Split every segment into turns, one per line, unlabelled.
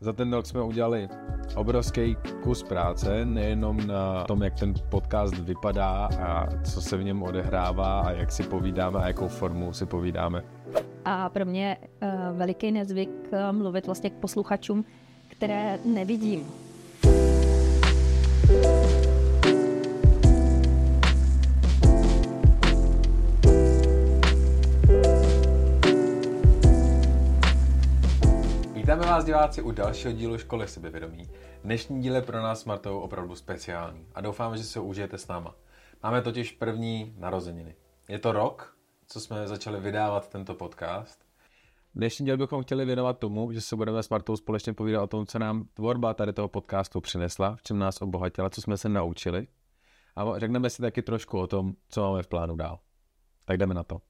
za ten rok jsme udělali obrovský kus práce, nejenom na tom, jak ten podcast vypadá a co se v něm odehrává a jak si povídáme a jakou formu si povídáme.
A pro mě uh, veliký nezvyk uh, mluvit vlastně k posluchačům, které nevidím.
Vítáme vás diváci u dalšího dílu Školy sebevědomí. Dnešní díl je pro nás s Martou opravdu speciální a doufáme, že si ho užijete s náma. Máme totiž první narozeniny. Je to rok, co jsme začali vydávat tento podcast. Dnešní díl bychom chtěli věnovat tomu, že se budeme s Martou společně povídat o tom, co nám tvorba tady toho podcastu přinesla, v čem nás obohatila, co jsme se naučili. A řekneme si taky trošku o tom, co máme v plánu dál. Tak jdeme na to.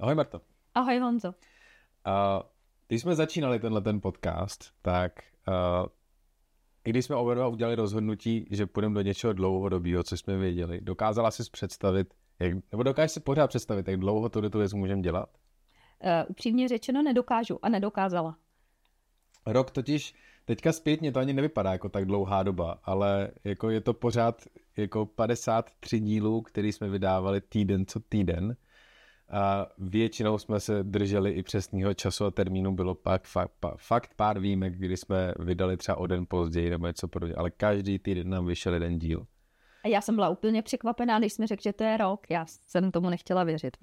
Ahoj Marto.
Ahoj Honzo.
Uh, když jsme začínali tenhle ten podcast, tak uh, i když jsme oba dva udělali rozhodnutí, že půjdeme do něčeho dlouhodobého, co jsme věděli, dokázala si představit, jak, nebo dokážeš si pořád představit, jak dlouho to tu věc můžeme dělat?
Uh, upřímně řečeno nedokážu a nedokázala.
Rok totiž, teďka zpětně to ani nevypadá jako tak dlouhá doba, ale jako je to pořád jako 53 dílů, který jsme vydávali týden co týden a většinou jsme se drželi i přesného času a termínu, bylo pak fakt, fakt pár výjimek, kdy jsme vydali třeba o den později nebo něco podobného, ale každý týden nám vyšel jeden díl.
A já jsem byla úplně překvapená, když jsme řekli, že to je rok. Já jsem tomu nechtěla věřit.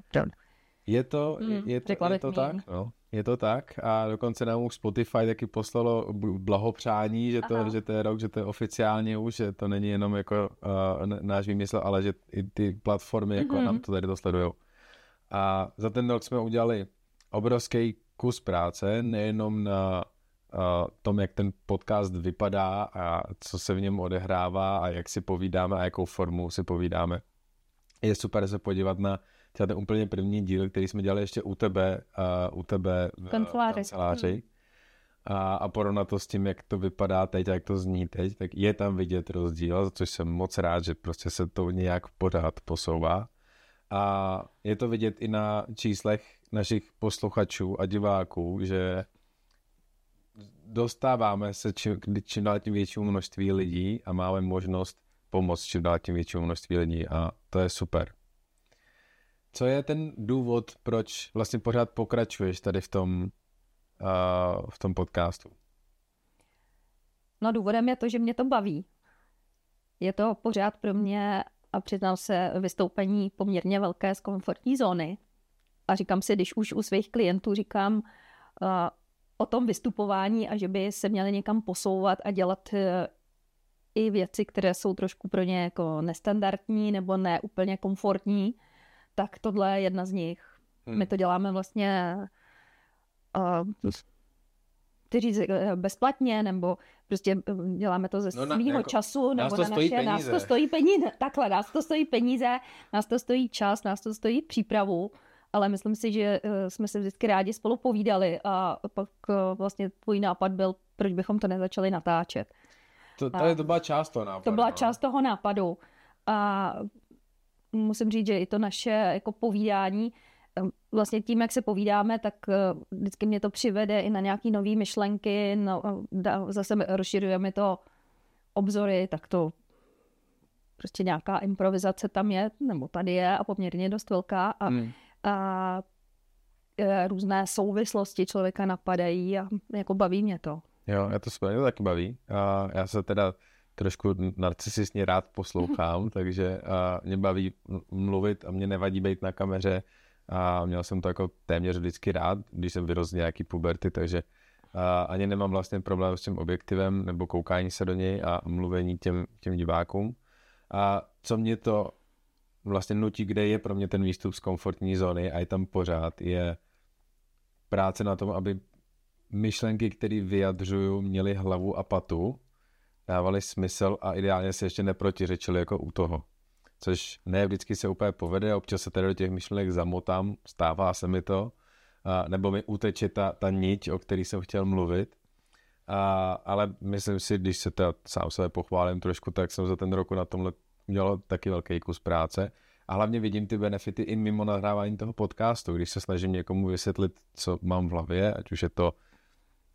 Je to, mm, je, to, je to tak, no. Je to tak a dokonce nám už Spotify taky poslalo blahopřání, že to, že to je rok, že to je oficiálně už, že to není jenom jako uh, náš výmysl, ale že i ty platformy jako mm-hmm. nám to tady to sledujou. A za ten rok jsme udělali obrovský kus práce, nejenom na uh, tom, jak ten podcast vypadá a co se v něm odehrává a jak si povídáme a jakou formu si povídáme. Je super se podívat na třeba ten úplně první díl, který jsme dělali ještě u tebe, uh, u tebe v kanceláři. kanceláři. Hmm. A, a porovnat to s tím, jak to vypadá teď a jak to zní teď, tak je tam vidět rozdíl, což jsem moc rád, že prostě se to nějak pořád posouvá. A je to vidět i na číslech našich posluchačů a diváků, že dostáváme se čím, čím dál tím většímu množství lidí a máme možnost pomoct čím dál tím většímu množství lidí a to je super. Co je ten důvod, proč vlastně pořád pokračuješ tady v tom, uh, v tom podcastu?
No důvodem je to, že mě to baví. Je to pořád pro mě a přiznám se vystoupení poměrně velké z komfortní zóny. A říkám si, když už u svých klientů říkám uh, o tom vystupování a že by se měli někam posouvat a dělat uh, i věci, které jsou trošku pro ně jako nestandardní nebo ne úplně komfortní, tak tohle je jedna z nich. Hmm. My to děláme vlastně uh, říct bezplatně, nebo prostě eh, děláme to ze no, svého jako, času, nebo
na naše, peníze.
nás to stojí peníze, takhle, nás to stojí peníze, nás to stojí čas, nás to stojí přípravu, ale myslím si, že eh, jsme se vždycky rádi spolu povídali a pak vlastně tvůj nápad byl, proč bychom to nezačali natáčet.
To, to, je, to byla část toho nápadu.
To byla no. část toho nápadu a musím říct, že i to naše jako povídání vlastně tím, jak se povídáme, tak eh, vždycky mě to přivede i na nějaké nové myšlenky, no, zase rozšiřujeme to obzory, tak to prostě nějaká improvizace tam je, nebo tady je a poměrně dost velká a, hmm. a e, různé souvislosti člověka napadají a jako baví mě to.
Jo, já to skvěle taky baví. A já se teda trošku narcisistně rád poslouchám, takže a mě baví mluvit a mě nevadí být na kameře a měl jsem to jako téměř vždycky rád, když jsem vyrostl nějaký puberty, takže a ani nemám vlastně problém s tím objektivem nebo koukání se do něj a mluvení těm, těm divákům. A co mě to vlastně nutí, kde je pro mě ten výstup z komfortní zóny a je tam pořád, je práce na tom, aby myšlenky, které vyjadřuju, měly hlavu a patu, dávaly smysl a ideálně se ještě neprotiřečily jako u toho což ne vždycky se úplně povede, občas se tady do těch myšlenek zamotám, stává se mi to, a, nebo mi uteče ta, ta niť, o který jsem chtěl mluvit. A, ale myslím si, když se to sám sebe pochválím trošku, tak jsem za ten rok na tomhle měl taky velký kus práce. A hlavně vidím ty benefity i mimo nahrávání toho podcastu, když se snažím někomu vysvětlit, co mám v hlavě, ať už je to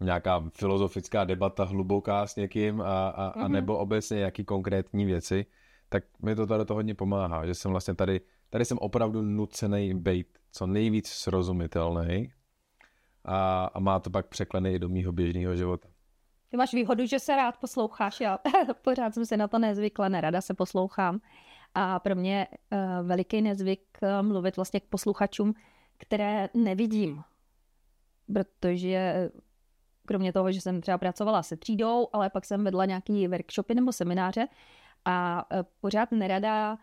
nějaká filozofická debata hluboká s někým a, a, mm-hmm. a nebo obecně nějaký konkrétní věci, tak mi to tady to hodně pomáhá, že jsem vlastně tady, tady jsem opravdu nucený být co nejvíc srozumitelný a, a má to pak překlený i do mýho běžného života.
Ty máš výhodu, že se rád posloucháš, já pořád jsem se na to nezvykla, nerada se poslouchám. A pro mě uh, veliký nezvyk uh, mluvit vlastně k posluchačům, které nevidím. Protože kromě toho, že jsem třeba pracovala se třídou, ale pak jsem vedla nějaký workshopy nebo semináře a uh, pořád nerada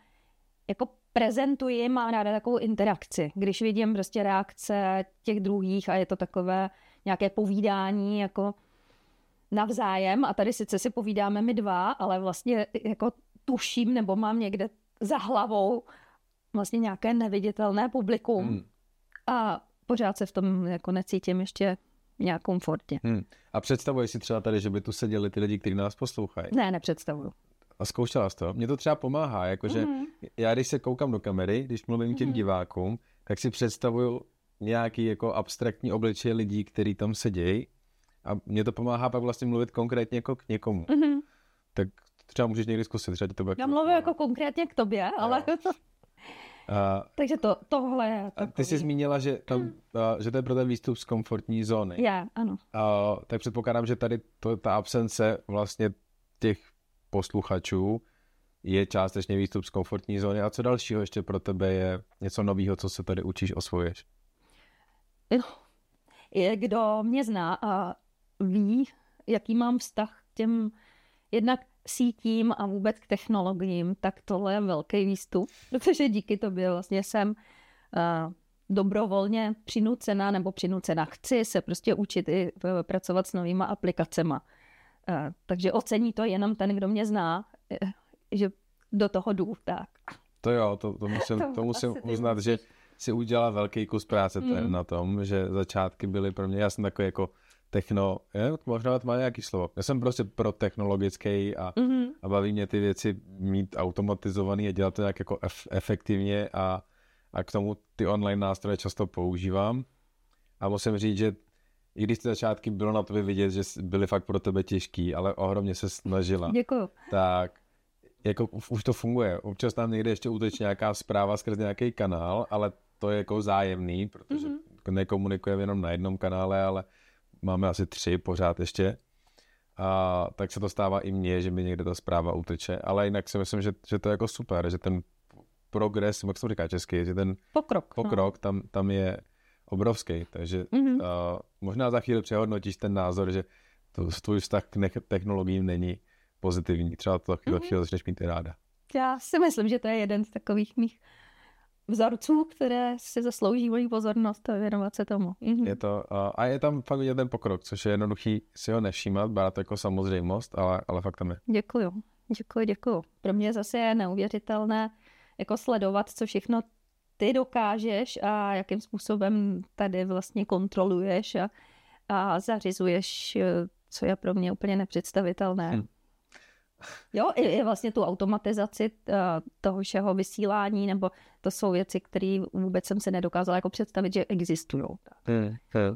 jako prezentuji, mám ráda takovou interakci. Když vidím prostě reakce těch druhých a je to takové nějaké povídání, jako navzájem a tady sice si povídáme my dva, ale vlastně jako tuším nebo mám někde za hlavou vlastně nějaké neviditelné publikum hmm. a pořád se v tom jako necítím ještě nějak komfortně. Hmm.
A představuješ si třeba tady, že by tu seděli ty lidi, kteří nás poslouchají?
Ne, nepředstavuju.
A zkoušela jsi to? Mně to třeba pomáhá, jakože mm. já když se koukám do kamery, když mluvím těm mm. divákům, tak si představuju nějaký jako abstraktní obličej lidí, kteří tam sedějí a mě to pomáhá pak vlastně mluvit konkrétně jako k někomu. Mm-hmm. Tak třeba můžeš někdy zkusit, třeba to
Já mluvím jako konkrétně k tobě, ale... A, Takže to, tohle je
takový... A ty jsi zmínila, že, tam, mm. a, že to je pro ten výstup z komfortní zóny.
Já, ano.
A, tak předpokládám, že tady to, ta absence vlastně těch posluchačů je částečně výstup z komfortní zóny. A co dalšího ještě pro tebe je něco nového, co se tady učíš, osvoješ?
No, kdo mě zná a ví, jaký mám vztah k těm jednak sítím a vůbec k technologiím, tak tohle je velký výstup, protože díky tobě vlastně jsem uh, dobrovolně přinucena nebo přinucena. Chci se prostě učit i pracovat s novýma aplikacema. Uh, takže ocení to jenom ten, kdo mě zná, uh, že do toho jdu. Tak.
To jo, to, to musím, to, to musím uznat, že si udělala velký kus práce mm. na tom, že začátky byly pro mě, já jsem takový jako techno, je, možná to má nějaký slovo. Já jsem prostě pro technologický a, mm-hmm. a baví mě ty věci mít automatizovaný a dělat to nějak jako ef, efektivně a, a k tomu ty online nástroje často používám. A musím říct, že i když ty začátky bylo na tobě vidět, že byly fakt pro tebe těžký, ale ohromně se snažila.
Děkuju.
Tak jako už to funguje. Občas tam někde ještě uteče nějaká zpráva skrz nějaký kanál, ale to je jako zájemný, protože mm-hmm. nekomunikujeme jenom na jednom kanále, ale máme asi tři pořád ještě. A tak se to stává i mně, že mi někde ta zpráva uteče, ale jinak si myslím, že, že to je jako super, že ten progres, jak se to říká česky, že ten
pokrok,
pokrok no. tam, tam je obrovský, takže mm-hmm. uh, možná za chvíli přehodnotíš ten názor, že to, tvůj vztah k technologiím není pozitivní, třeba to chvíli, mm-hmm. chvíli začneš mít i ráda.
Já si myslím, že to je jeden z takových mých vzorců, které si zaslouží moji pozornost a věnovat se tomu.
Mhm. Je to, a je tam fakt vidět ten pokrok, což je jednoduchý si ho nevšímat, brát to jako samozřejmost, ale, ale fakt tam je.
Děkuju, děkuji, děkuju. Pro mě zase je neuvěřitelné jako sledovat, co všechno ty dokážeš a jakým způsobem tady vlastně kontroluješ a, a zařizuješ, co je pro mě úplně nepředstavitelné. Hm. Jo, i, i vlastně tu automatizaci uh, toho všeho vysílání, nebo to jsou věci, které vůbec jsem se nedokázala jako představit, že existují. Hmm,
hmm.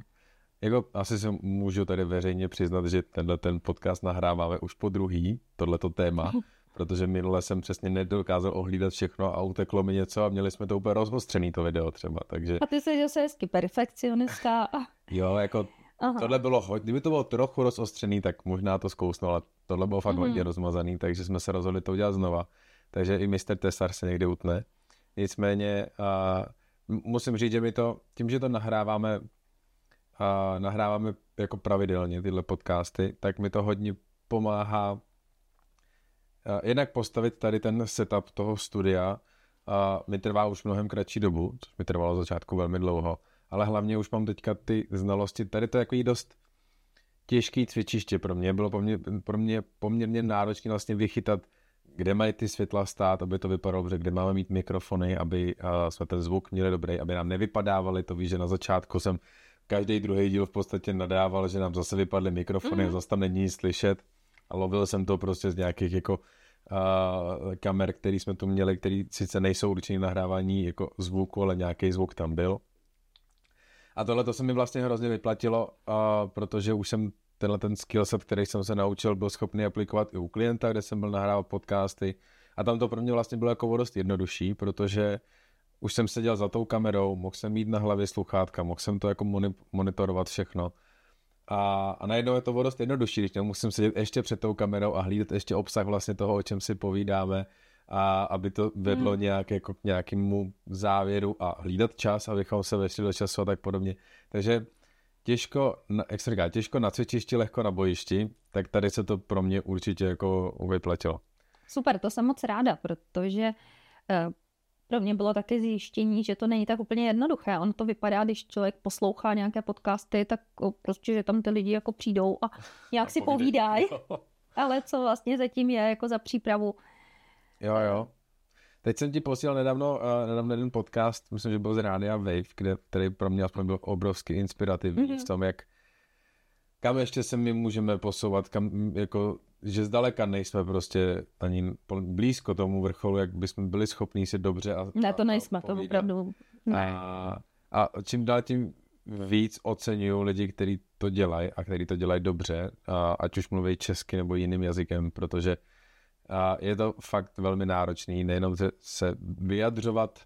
Jako asi se můžu tady veřejně přiznat, že tenhle ten podcast nahráváme už po druhý, tohleto téma, protože minule jsem přesně nedokázal ohlídat všechno a uteklo mi něco a měli jsme to úplně rozostřený to video třeba, takže...
A ty jsi, jsi hezky perfekcionista.
jo, jako Aha. Tohle bylo hodně, kdyby to bylo trochu rozostřený, tak možná to zkousnu, ale tohle bylo fakt mm-hmm. hodně rozmazaný, takže jsme se rozhodli to udělat znova. Takže i Mr. Tesar se někdy utne. Nicméně a, musím říct, že my to, tím, že to nahráváme, a, nahráváme jako pravidelně tyhle podcasty, tak mi to hodně pomáhá jednak postavit tady ten setup toho studia. A mi trvá už mnohem kratší dobu, což mi trvalo začátku velmi dlouho ale hlavně už mám teďka ty znalosti. Tady to je jako dost těžký cvičiště pro mě. Bylo pro mě, pro mě poměrně náročné vlastně vychytat, kde mají ty světla stát, aby to vypadalo dobře, kde máme mít mikrofony, aby jsme ten zvuk měli dobrý, aby nám nevypadávali. To víš, že na začátku jsem každý druhý díl v podstatě nadával, že nám zase vypadly mikrofony, mm-hmm. zase tam není nic slyšet. A lovil jsem to prostě z nějakých jako uh, kamer, který jsme tu měli, který sice nejsou určený nahrávání jako zvuku, ale nějaký zvuk tam byl. A tohle to se mi vlastně hrozně vyplatilo, uh, protože už jsem tenhle ten skillset, který jsem se naučil, byl schopný aplikovat i u klienta, kde jsem byl nahrávat podcasty. A tam to pro mě vlastně bylo jako dost jednodušší, protože už jsem seděl za tou kamerou, mohl jsem mít na hlavě sluchátka, mohl jsem to jako monitorovat všechno. A, a najednou je to dost jednodušší, když musím sedět ještě před tou kamerou a hlídat ještě obsah vlastně toho, o čem si povídáme a aby to vedlo hmm. nějak, jako k nějakému závěru a hlídat čas, abychom se vešli do času a tak podobně. Takže těžko, jak se říká, těžko na cvičišti, lehko na bojišti, tak tady se to pro mě určitě jako vyplatilo.
Super, to jsem moc ráda, protože uh, pro mě bylo také zjištění, že to není tak úplně jednoduché. On to vypadá, když člověk poslouchá nějaké podcasty, tak prostě, že tam ty lidi jako přijdou a nějak si povídají. Ale co vlastně zatím je jako za přípravu.
Jo, jo. Teď jsem ti posílal nedávno, uh, nedávno jeden podcast, myslím, že byl z Rádia Wave, kde, který pro mě aspoň byl obrovsky inspirativní mm-hmm. v tom, jak kam ještě se my můžeme posouvat, kam jako že zdaleka nejsme prostě ani blízko tomu vrcholu, jak bychom byli schopní si dobře a
Ne, to nejsme, to opravdu
ne. A, a čím dál tím víc oceňuju lidi, kteří to dělají a kteří to dělají dobře, a ať už mluví česky nebo jiným jazykem, protože a je to fakt velmi náročný, nejenom se vyjadřovat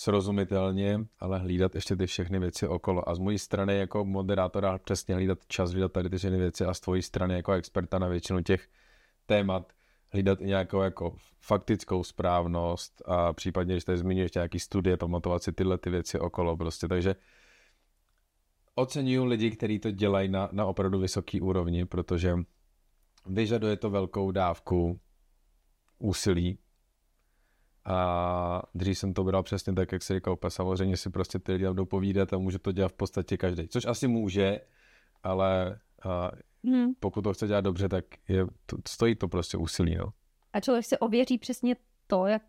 srozumitelně, ale hlídat ještě ty všechny věci okolo. A z mojí strany jako moderátora přesně hlídat čas, hlídat tady ty všechny věci a z tvojí strany jako experta na většinu těch témat hlídat i nějakou jako faktickou správnost a případně, když tady zmiňuješ nějaký studie, pamatovat si tyhle ty věci okolo prostě, takže oceňuju lidi, kteří to dělají na, na opravdu vysoký úrovni, protože vyžaduje to velkou dávku úsilí, a dřív jsem to bral přesně tak, jak se říkal, samozřejmě si prostě ty lidi budou povídat a může to dělat v podstatě každý. Což asi může, ale a hmm. pokud to chce dělat dobře, tak je, to, stojí to prostě úsilí. No.
A člověk se ověří přesně to, jak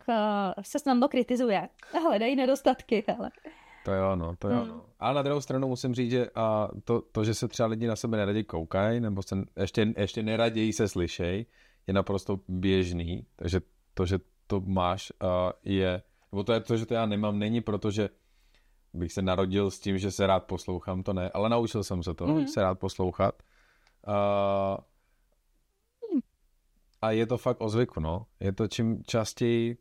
se snadno kritizuje. Hledají nedostatky, ale...
To jo, no, to jo. Hmm. No. A na druhou stranu musím říct, že a to, to, že se třeba lidi na sebe neradi koukají, nebo se ještě, ještě neraději se slyšej, je naprosto běžný. Takže to, že to máš, uh, je, nebo to je to, že to já nemám, není proto, že bych se narodil s tím, že se rád poslouchám, to ne, ale naučil jsem se to, mm. se rád poslouchat. Uh, a je to fakt o zvyku, no. Je to čím častěji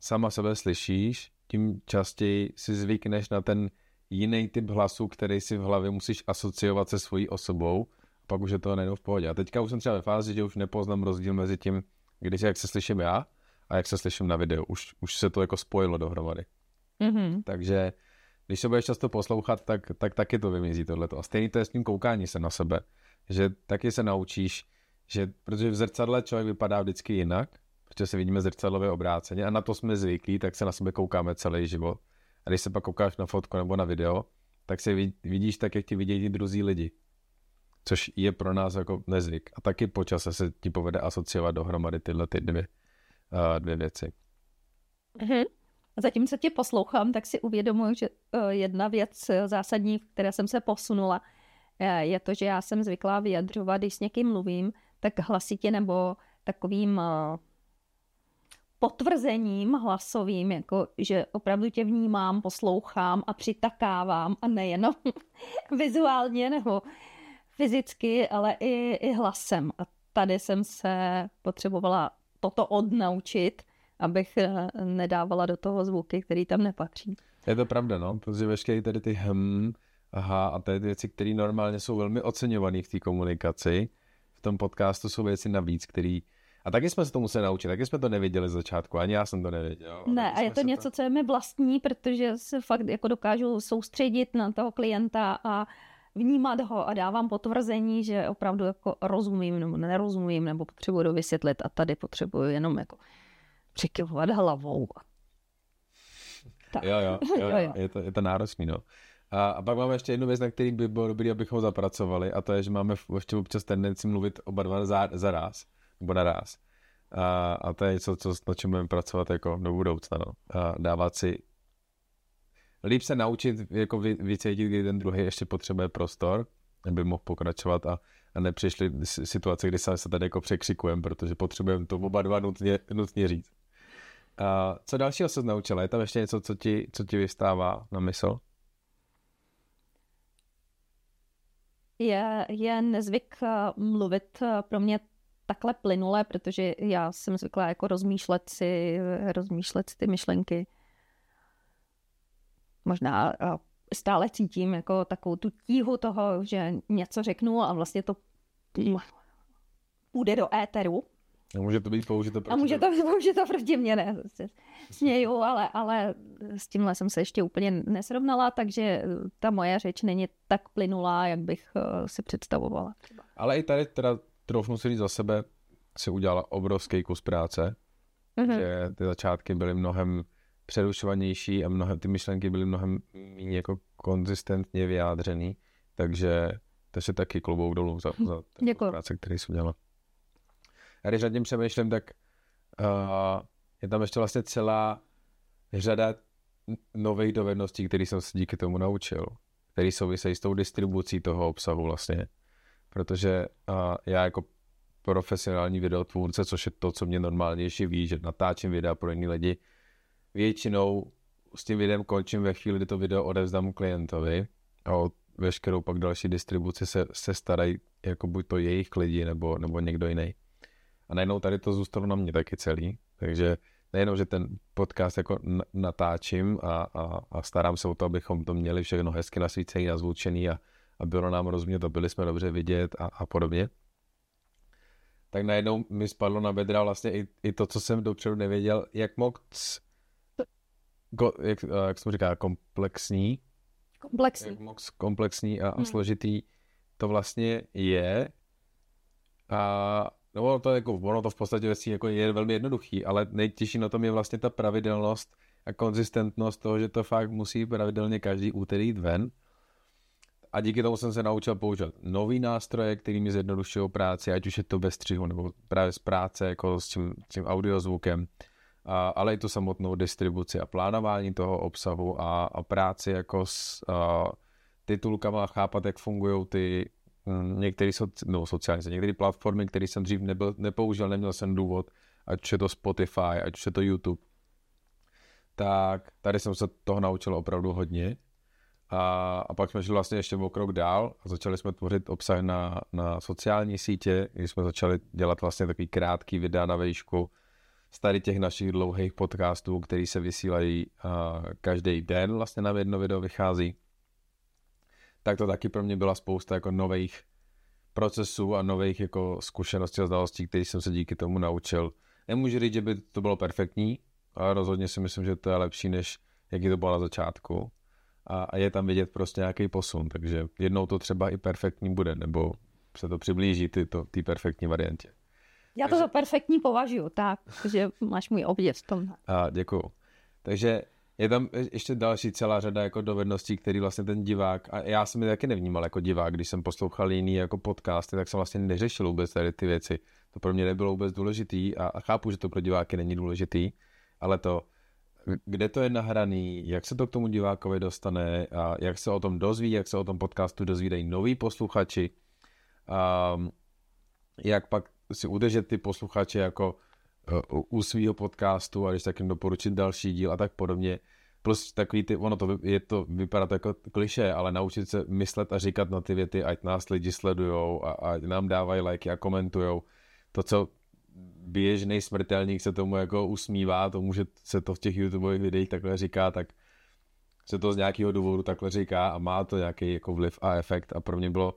sama sebe slyšíš, tím častěji si zvykneš na ten jiný typ hlasu, který si v hlavě musíš asociovat se svojí osobou, pak už je to najednou v pohodě. A teďka už jsem třeba ve fázi, že už nepoznám rozdíl mezi tím, když jak se slyším já a jak se slyším na videu. Už, už se to jako spojilo dohromady. Mm-hmm. Takže když se budeš často poslouchat, tak, tak taky to vymizí tohleto. A stejný to je s tím koukání se na sebe. Že taky se naučíš, že protože v zrcadle člověk vypadá vždycky jinak, protože se vidíme zrcadlově obráceně a na to jsme zvyklí, tak se na sebe koukáme celý život. A když se pak koukáš na fotku nebo na video, tak se vidíš tak, jak ti vidějí ty druzí lidi. Což je pro nás jako nezvyk. A taky po čase se ti povede asociovat dohromady tyhle ty dvě dvě věci.
Mm-hmm. Zatímco tě poslouchám, tak si uvědomuji, že uh, jedna věc uh, zásadní, v které jsem se posunula, uh, je to, že já jsem zvyklá vyjadřovat, když s někým mluvím, tak hlasitě nebo takovým potvrzením hlasovým, jako že opravdu tě vnímám, poslouchám a přitakávám a nejenom vizuálně nebo fyzicky, ale i, i hlasem. A tady jsem se potřebovala toto odnaučit, abych eh, nedávala do toho zvuky, který tam nepatří.
Je to pravda, no, protože veškeré tady ty hm, aha, a ty věci, které normálně jsou velmi oceňované v té komunikaci, v tom podcastu jsou věci navíc, které a taky jsme se to museli naučit, taky jsme to nevěděli z začátku, ani já jsem to nevěděl.
Ne, a je to něco, to... co je mi vlastní, protože se fakt jako dokážu soustředit na toho klienta a vnímat ho a dávám potvrzení, že opravdu jako rozumím nebo nerozumím nebo potřebuji dovysvětlit a tady potřebuji jenom jako přikyvovat hlavou.
Tak. Jo, jo, jo, jo, jo. Je, to, je to náročný, no. A, a pak máme ještě jednu věc, na který by bylo dobré, abychom zapracovali, a to je, že máme ještě občas tendenci mluvit oba dva za, za ráz, nebo naraz. A, a to je něco, co, na čem budeme pracovat jako do budoucna, no. A dávat si líp se naučit jako vy, vycítit, kdy ten druhý ještě potřebuje prostor, aby mohl pokračovat a, a nepřišly situace, kdy se tady jako překřikujeme, protože potřebujeme to oba dva nutně, nutně říct. A co dalšího se naučila? Je tam ještě něco, co ti, co ti vystává na mysl?
je, je nezvyk eh, mluvit eh, pro mě takhle plynule, protože já jsem zvykla jako rozmýšlet si, rozmýšlet si ty myšlenky. Možná stále cítím jako takovou tu tíhu toho, že něco řeknu a vlastně to půjde do éteru.
A může to být použito
proti A může to být použito proti mě, ne? Směju, ale, ale s tímhle jsem se ještě úplně nesrovnala, takže ta moje řeč není tak plynulá, jak bych eh, si představovala.
Ale i tady teda troufnu si říct za sebe, si udělala obrovský kus práce, mm-hmm. že ty začátky byly mnohem přerušovanější a mnohem, ty myšlenky byly mnohem méně jako konzistentně vyjádřený, takže to se taky klobouk dolů za, za ten práce, který jsi udělala. Já když nad tím přemýšlím, tak uh, je tam ještě vlastně celá řada nových dovedností, které jsem se díky tomu naučil, které souvisejí s tou distribucí toho obsahu vlastně. Protože uh, já jako profesionální videotvůrce, což je to, co mě normálně ještě ví, že natáčím videa pro jiné lidi, většinou s tím videem končím ve chvíli, kdy to video odevzdám klientovi a o veškerou pak další distribuci se, se starají jako buď to jejich lidi nebo, nebo někdo jiný. A najednou tady to zůstalo na mě taky celý, takže nejenom, že ten podcast jako natáčím a, a, a starám se o to, abychom to měli všechno hezky nasvícený, nazvučený a, a bylo nám rozumět a byli jsme dobře vidět a, a podobně, tak najednou mi spadlo na bedra vlastně i, i to, co jsem dopředu nevěděl, jak moc, go, jak, jak jsem říká, komplexní,
komplexní.
jak moc komplexní a, a hmm. složitý to vlastně je. A No to, jako, ono to v podstatě vlastně jako je velmi jednoduchý, ale nejtěžší na tom je vlastně ta pravidelnost a konzistentnost toho, že to fakt musí pravidelně každý úterý jít ven. A díky tomu jsem se naučil používat nový nástroje, který mi zjednodušují práci, ať už je to bez střihu, nebo právě z práce jako s tím, tím audiozvukem, a, ale i tu samotnou distribuci a plánování toho obsahu a, a práci jako s a, titulkama, chápat, jak fungují ty Mm, některé soci, no, sociální některé platformy, které jsem dřív nebyl, nepoužil, neměl jsem důvod, ať je to Spotify, ať je to YouTube, tak tady jsem se toho naučil opravdu hodně. A, a pak jsme šli vlastně ještě o krok dál a začali jsme tvořit obsah na, na sociální sítě, kdy jsme začali dělat vlastně takový krátký videa na vejšku z tady těch našich dlouhých podcastů, který se vysílají každý den, vlastně na jedno video vychází tak to taky pro mě byla spousta jako nových procesů a nových jako zkušeností a znalostí, které jsem se díky tomu naučil. Nemůžu říct, že by to bylo perfektní, ale rozhodně si myslím, že to je lepší, než jaký to bylo na začátku. A, a je tam vidět prostě nějaký posun, takže jednou to třeba i perfektní bude, nebo se to přiblíží ty, to, ty perfektní variantě.
Já to za perfektní považuji, tak, že máš můj obdiv v tom.
A děkuju. Takže je tam ještě další celá řada jako dovedností, který vlastně ten divák, a já jsem je taky nevnímal jako divák, když jsem poslouchal jiný jako podcasty, tak jsem vlastně neřešil vůbec tady ty věci. To pro mě nebylo vůbec důležitý a, a chápu, že to pro diváky není důležitý, ale to, kde to je nahraný, jak se to k tomu divákovi dostane a jak se o tom dozví, jak se o tom podcastu dozvídají noví posluchači, a jak pak si udržet ty posluchače jako u svého podcastu a když tak jim doporučit další díl a tak podobně. Plus takový ty, ono to, je to, vypadá to jako kliše, ale naučit se myslet a říkat na ty věty, ať nás lidi sledujou a, a nám dávají lajky a komentujou. To, co běžný smrtelník se tomu jako usmívá, tomu, že se to v těch YouTubeových videích takhle říká, tak se to z nějakého důvodu takhle říká a má to nějaký jako vliv a efekt a pro mě bylo,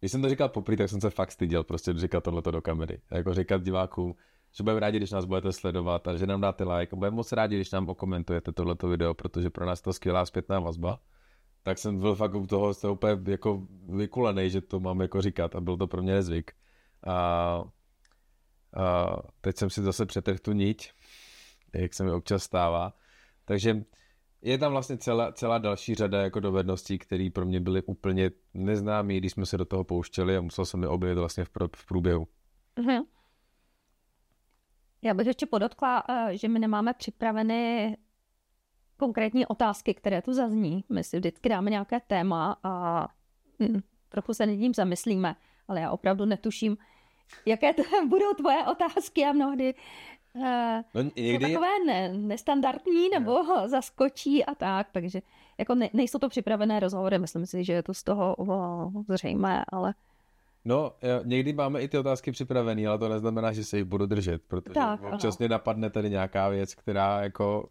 když jsem to říkal poprvé, tak jsem se fakt styděl prostě říkat tohleto do kamery. Jako říkat divákům, že budeme rádi, když nás budete sledovat a že nám dáte like. Budeme moc rádi, když nám okomentujete tohleto video, protože pro nás to skvělá zpětná vazba. Tak jsem byl fakt u toho jste úplně jako vykulený, že to mám jako říkat a byl to pro mě nezvyk. A, a teď jsem si zase přetrhl tu niť, jak se mi občas stává. Takže je tam vlastně celá, celá další řada jako dovedností, které pro mě byly úplně neznámé, když jsme se do toho pouštěli a musel jsem je objevit vlastně v, v průběhu. Mm-hmm.
Já bych ještě podotkla, eh, že my nemáme připraveny konkrétní otázky, které tu zazní. My si vždycky dáme nějaké téma a hm, trochu se nad tím zamyslíme, ale já opravdu netuším, jaké to budou tvoje otázky a mnohdy no, někdy... takové ne, nestandardní nebo no. zaskočí a tak, takže jako ne, nejsou to připravené rozhovory, myslím si, že je to z toho o, zřejmé, ale...
No, někdy máme i ty otázky připravené, ale to neznamená, že se jich budu držet, protože tak, občas mě napadne tady nějaká věc, která jako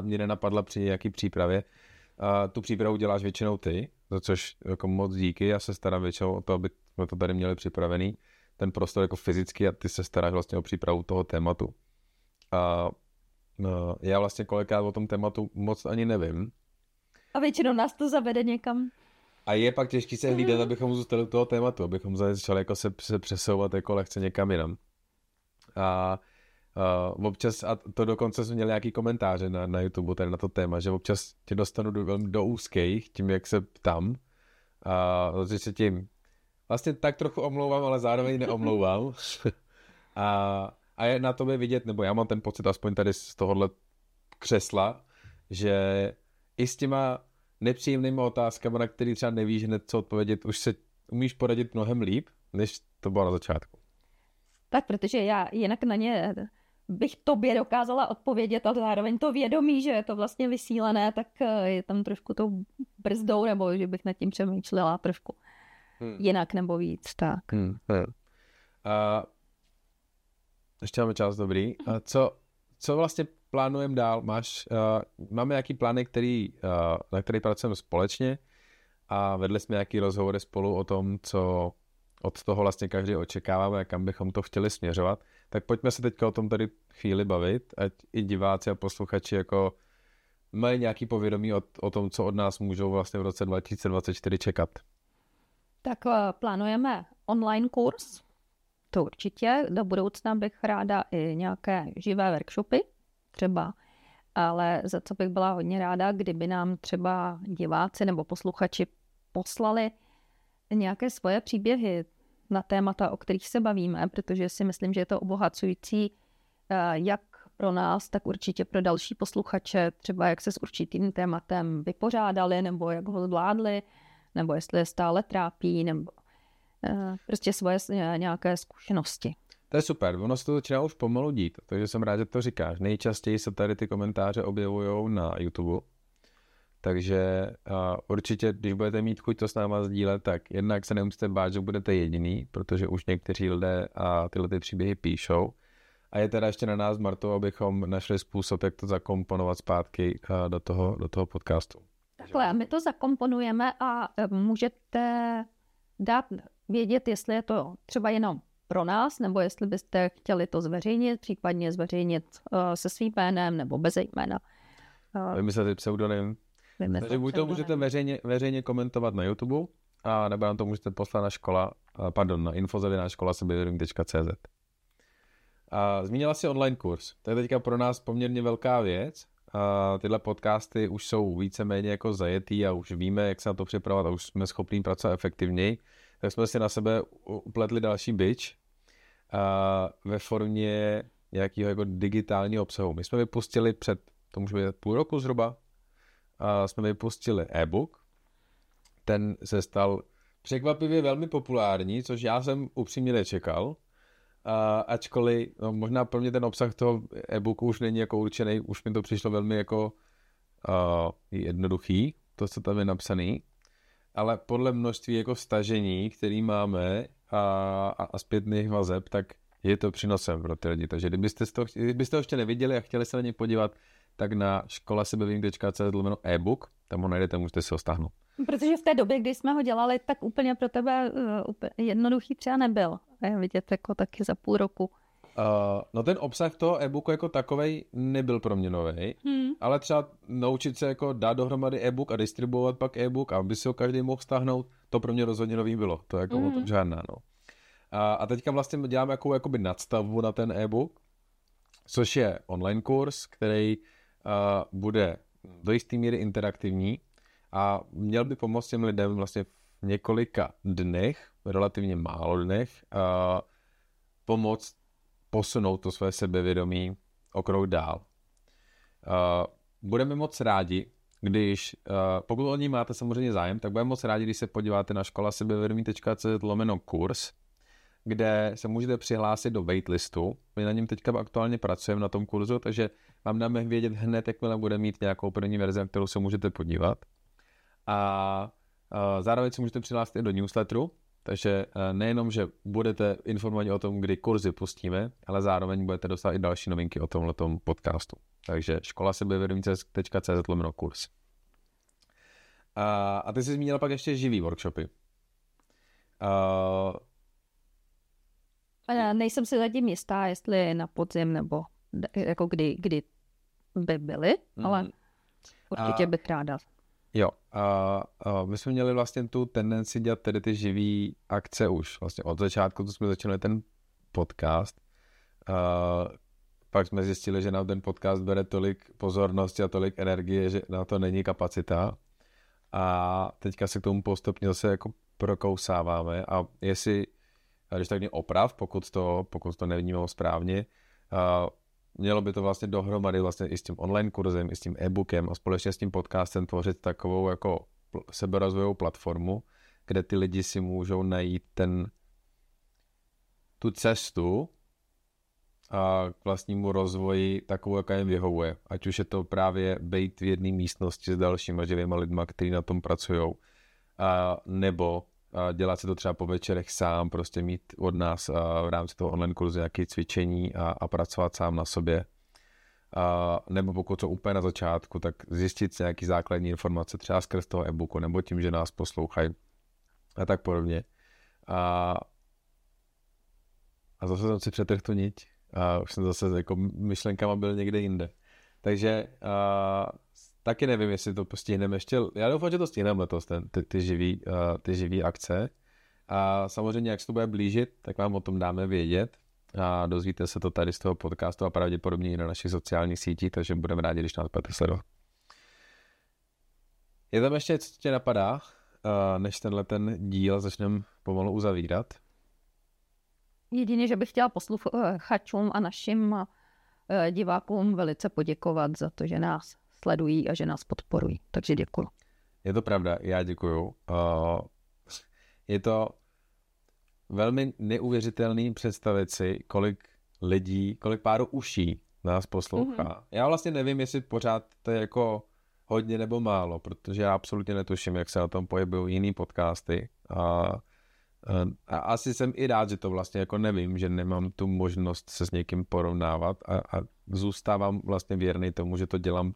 mě nenapadla při nějaký přípravě. A tu přípravu děláš většinou ty, za což jako moc díky, já se starám většinou o to, aby jsme to tady měli připravený, ten prostor jako fyzicky a ty se staráš vlastně o přípravu toho tématu. A no, já vlastně kolikrát o tom tématu moc ani nevím.
A většinou nás to zavede někam.
A je pak těžký se hlídat, abychom zůstali u toho tématu, abychom začali jako se, se přesouvat jako lehce někam jinam. A uh, občas, a to dokonce jsme měli nějaký komentáře na, na YouTube tady na to téma, že občas tě dostanu do, velmi do úzkých, tím, jak se ptám. A protože se tím vlastně tak trochu omlouvám, ale zároveň neomlouvám. a, a je na tobě vidět, nebo já mám ten pocit aspoň tady z tohohle křesla, že i s těma nepříjemnými otázkami, na který třeba nevíš hned co odpovědět, už se umíš poradit mnohem líp, než to bylo na začátku.
Tak, protože já jinak na ně bych tobě dokázala odpovědět, ale zároveň to vědomí, že je to vlastně vysílené, tak eh, je tam trošku to brzdou, nebo že bych nad tím přemýšlela trošku hmm. jinak nebo víc, tak. Hmm. Hmm.
A ještě máme čas dobrý. A co, co vlastně plánujeme dál? Máš, uh, máme nějaký plány, který, uh, na který pracujeme společně a vedli jsme nějaký rozhovory spolu o tom, co od toho vlastně každý očekáváme, kam bychom to chtěli směřovat. Tak pojďme se teďka o tom tady chvíli bavit, ať i diváci a posluchači jako mají nějaký povědomí o, o tom, co od nás můžou vlastně v roce 2024 čekat.
Tak uh, plánujeme online kurz, to určitě. Do budoucna bych ráda i nějaké živé workshopy, třeba. Ale za co bych byla hodně ráda, kdyby nám třeba diváci nebo posluchači poslali nějaké svoje příběhy na témata, o kterých se bavíme, protože si myslím, že je to obohacující eh, jak pro nás, tak určitě pro další posluchače, třeba jak se s určitým tématem vypořádali, nebo jak ho zvládli, nebo jestli je stále trápí, nebo prostě svoje nějaké zkušenosti.
To je super, ono se to začíná už pomalu dít, takže jsem rád, že to říkáš. Nejčastěji se tady ty komentáře objevují na YouTube, takže uh, určitě, když budete mít chuť to s náma sdílet, tak jednak se nemusíte bát, že budete jediný, protože už někteří lidé a tyhle ty příběhy píšou. A je teda ještě na nás, Marto, abychom našli způsob, jak to zakomponovat zpátky uh, do, toho, do toho podcastu.
Takhle, my to zakomponujeme a můžete dát vědět, jestli je to třeba jenom pro nás, nebo jestli byste chtěli to zveřejnit, případně zveřejnit uh, se svým jménem nebo bez jména.
Uh, Vymyslete pseudonym. Takže buď to můžete veřejně, veřejně komentovat na YouTube, a nebo nám to můžete poslat na škola, uh, pardon, na infozavina škola sebevědomí.cz. A zmínila si online kurz. To je teďka pro nás poměrně velká věc. A tyhle podcasty už jsou víceméně jako zajetý a už víme, jak se na to připravovat a už jsme schopni pracovat efektivněji tak jsme si na sebe upletli další byč a ve formě nějakého jako digitálního obsahu. My jsme vypustili před, to může být půl roku zhruba, a jsme vypustili e-book. Ten se stal překvapivě velmi populární, což já jsem upřímně nečekal. A ačkoliv no, možná pro mě ten obsah toho e-booku už není jako určený, už mi to přišlo velmi jako uh, jednoduchý, to, co tam je napsaný ale podle množství jako stažení, který máme a, a, a zpětných vazeb, tak je to přínosem pro ty lidi. Takže kdybyste, to, kdybyste ho ještě neviděli a chtěli se na ně podívat, tak na školasebevím.cz lomeno e-book, tam ho najdete, můžete si ho stáhnout.
Protože v té době, kdy jsme ho dělali, tak úplně pro tebe uh, úplně jednoduchý třeba nebyl. Je vidět jako taky za půl roku.
Uh, no ten obsah toho e-booku jako takovej nebyl pro mě nový, hmm. ale třeba naučit se jako dát dohromady e-book a distribuovat pak e-book, aby si ho každý mohl stáhnout, to pro mě rozhodně nový bylo. To jako hmm. o tom hmm. žádná, no. A, a teďka vlastně děláme jakou jakoby nadstavbu na ten e-book, což je online kurz, který uh, bude do jisté míry interaktivní a měl by pomoct těm lidem vlastně v několika dnech, relativně málo dnech, uh, pomoct posunout to své sebevědomí o krok dál. Uh, budeme moc rádi, když, uh, pokud o ní máte samozřejmě zájem, tak budeme moc rádi, když se podíváte na škola lomeno kurz, kde se můžete přihlásit do waitlistu. My na něm teďka aktuálně pracujeme na tom kurzu, takže vám dáme vědět hned, jakmile bude mít nějakou první verzi, kterou se můžete podívat. A uh, zároveň si můžete přihlásit i do newsletteru, takže uh, nejenom, že budete informovat o tom, kdy kurzy pustíme, ale zároveň budete dostat i další novinky o tomhle podcastu. Takže škola sebevědomí.cz lomeno kurz. A, a ty jsi zmínila pak ještě živý workshopy. Uh,
Nejsem si zatím jistá, jestli na podzim nebo jako kdy, kdy by byly, mm. ale určitě a, bych ráda.
Jo, a, a my jsme měli vlastně tu tendenci dělat tedy ty živý akce už. Vlastně od začátku, co jsme začali ten podcast, a pak jsme zjistili, že nám ten podcast bere tolik pozornosti a tolik energie, že na to není kapacita. A teďka se k tomu postupně zase jako prokousáváme a jestli, když tak mě oprav, pokud to, pokud to nevnímám správně, a mělo by to vlastně dohromady vlastně i s tím online kurzem, i s tím e-bookem a společně s tím podcastem tvořit takovou jako seberozvojovou platformu, kde ty lidi si můžou najít ten tu cestu a k vlastnímu rozvoji takovou, jaká jim vyhovuje. Ať už je to právě být v jedné místnosti s dalšíma živýma lidma, kteří na tom pracují, a, nebo dělat si to třeba po večerech sám, prostě mít od nás v rámci toho online kurzu nějaké cvičení a, a pracovat sám na sobě. A, nebo pokud to úplně na začátku, tak zjistit si nějaký základní informace třeba skrz toho e-booku, nebo tím, že nás poslouchají a tak podobně. A, a zase jsem si přetrhl tu niť a už jsem zase jako myšlenkama byl někde jinde. Takže a, taky nevím, jestli to stihneme ještě. Já doufám, že to stihneme letos, ten, ty, ty, živý, uh, ty živý akce. A samozřejmě, jak se to bude blížit, tak vám o tom dáme vědět. A dozvíte se to tady z toho podcastu a pravděpodobně i na našich sociálních sítích, takže budeme rádi, když nás budete sledovat. Je tam ještě něco, co tě napadá, uh, než tenhle ten díl začneme pomalu uzavírat?
Jedině, že bych chtěla posluchačům a našim uh, divákům velice poděkovat za to, že nás sledují a že nás podporují. Takže děkuji.
Je to pravda, já děkuju. Uh, je to velmi neuvěřitelný představit si, kolik lidí, kolik páru uší nás poslouchá. Mm-hmm. Já vlastně nevím, jestli pořád to je jako hodně nebo málo, protože já absolutně netuším, jak se na tom pojebují jiný podcasty. A, a asi jsem i rád, že to vlastně jako nevím, že nemám tu možnost se s někým porovnávat a, a zůstávám vlastně věrný tomu, že to dělám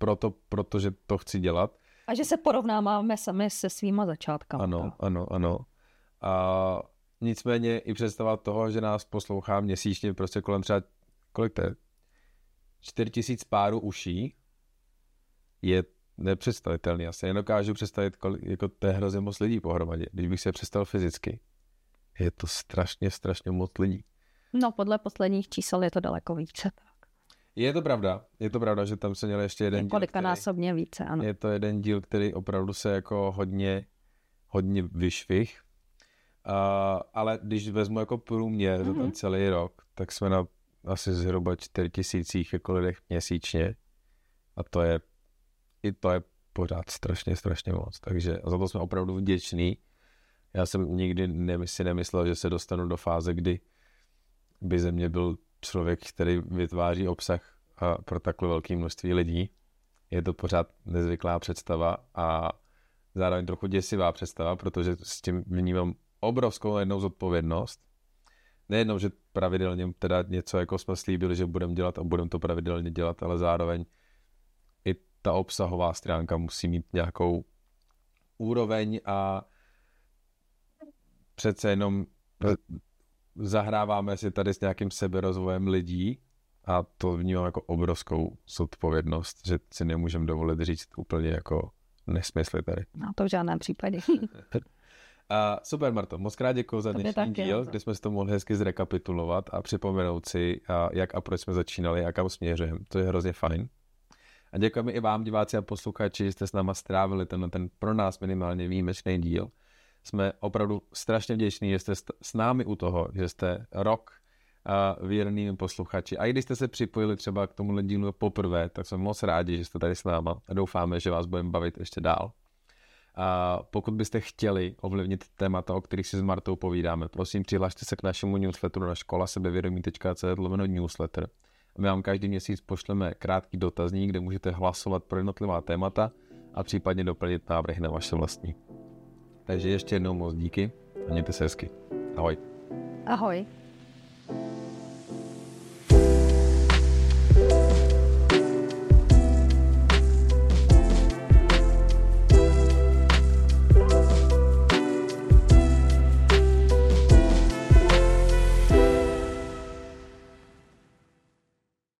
proto, protože to chci dělat.
A že se porovnáváme sami se svýma začátkama.
Ano, ano, ano. A nicméně i představa toho, že nás poslouchá měsíčně prostě kolem třeba, kolik to je? 4 tisíc párů uší je nepředstavitelný. Já si nedokážu představit, kolik, jako to je hrozně moc lidí pohromadě. Když bych se představil fyzicky, je to strašně, strašně moc lidí.
No, podle posledních čísel je to daleko více.
Je to pravda, je to pravda, že tam se měl ještě jeden
díl. Který, násobně více, ano.
Je to jeden díl, který opravdu se jako hodně, hodně vyšvih. Uh, ale když vezmu jako průměr mm-hmm. za ten mhm. celý rok, tak jsme na asi zhruba 4 tisících jako lidech měsíčně. A to je, i to je pořád strašně, strašně moc. Takže za to jsme opravdu vděční. Já jsem nikdy ne, si nemyslel, že se dostanu do fáze, kdy by ze mě byl člověk, který vytváří obsah pro takhle velké množství lidí. Je to pořád nezvyklá představa a zároveň trochu děsivá představa, protože s tím vnímám obrovskou jednou zodpovědnost. Nejednou, že pravidelně teda něco jako jsme slíbili, že budeme dělat a budeme to pravidelně dělat, ale zároveň i ta obsahová stránka musí mít nějakou úroveň a přece jenom zahráváme si tady s nějakým seberozvojem lidí a to vnímám jako obrovskou zodpovědnost, že si nemůžeme dovolit říct úplně jako nesmysly tady.
No to v žádném případě.
a super, Marto, moc krát děkuji za dnešní taky, díl, kde jsme si to mohli hezky zrekapitulovat a připomenout si, a jak a proč jsme začínali a kam směřujeme. To je hrozně fajn. A děkujeme i vám, diváci a posluchači, že jste s náma strávili ten, ten pro nás minimálně výjimečný díl jsme opravdu strašně vděční, že jste s námi u toho, že jste rok a věrnými posluchači. A i když jste se připojili třeba k tomu dílu poprvé, tak jsme moc rádi, že jste tady s náma a doufáme, že vás budeme bavit ještě dál. A pokud byste chtěli ovlivnit témata, o kterých si s Martou povídáme, prosím přihlašte se k našemu newsletteru na škola sebevědomí.cz lomeno newsletter. My vám každý měsíc pošleme krátký dotazník, kde můžete hlasovat pro jednotlivá témata a případně doplnit návrhy na vaše vlastní. Takže ještě jednou moc díky a mějte se hezky. Ahoj.
Ahoj.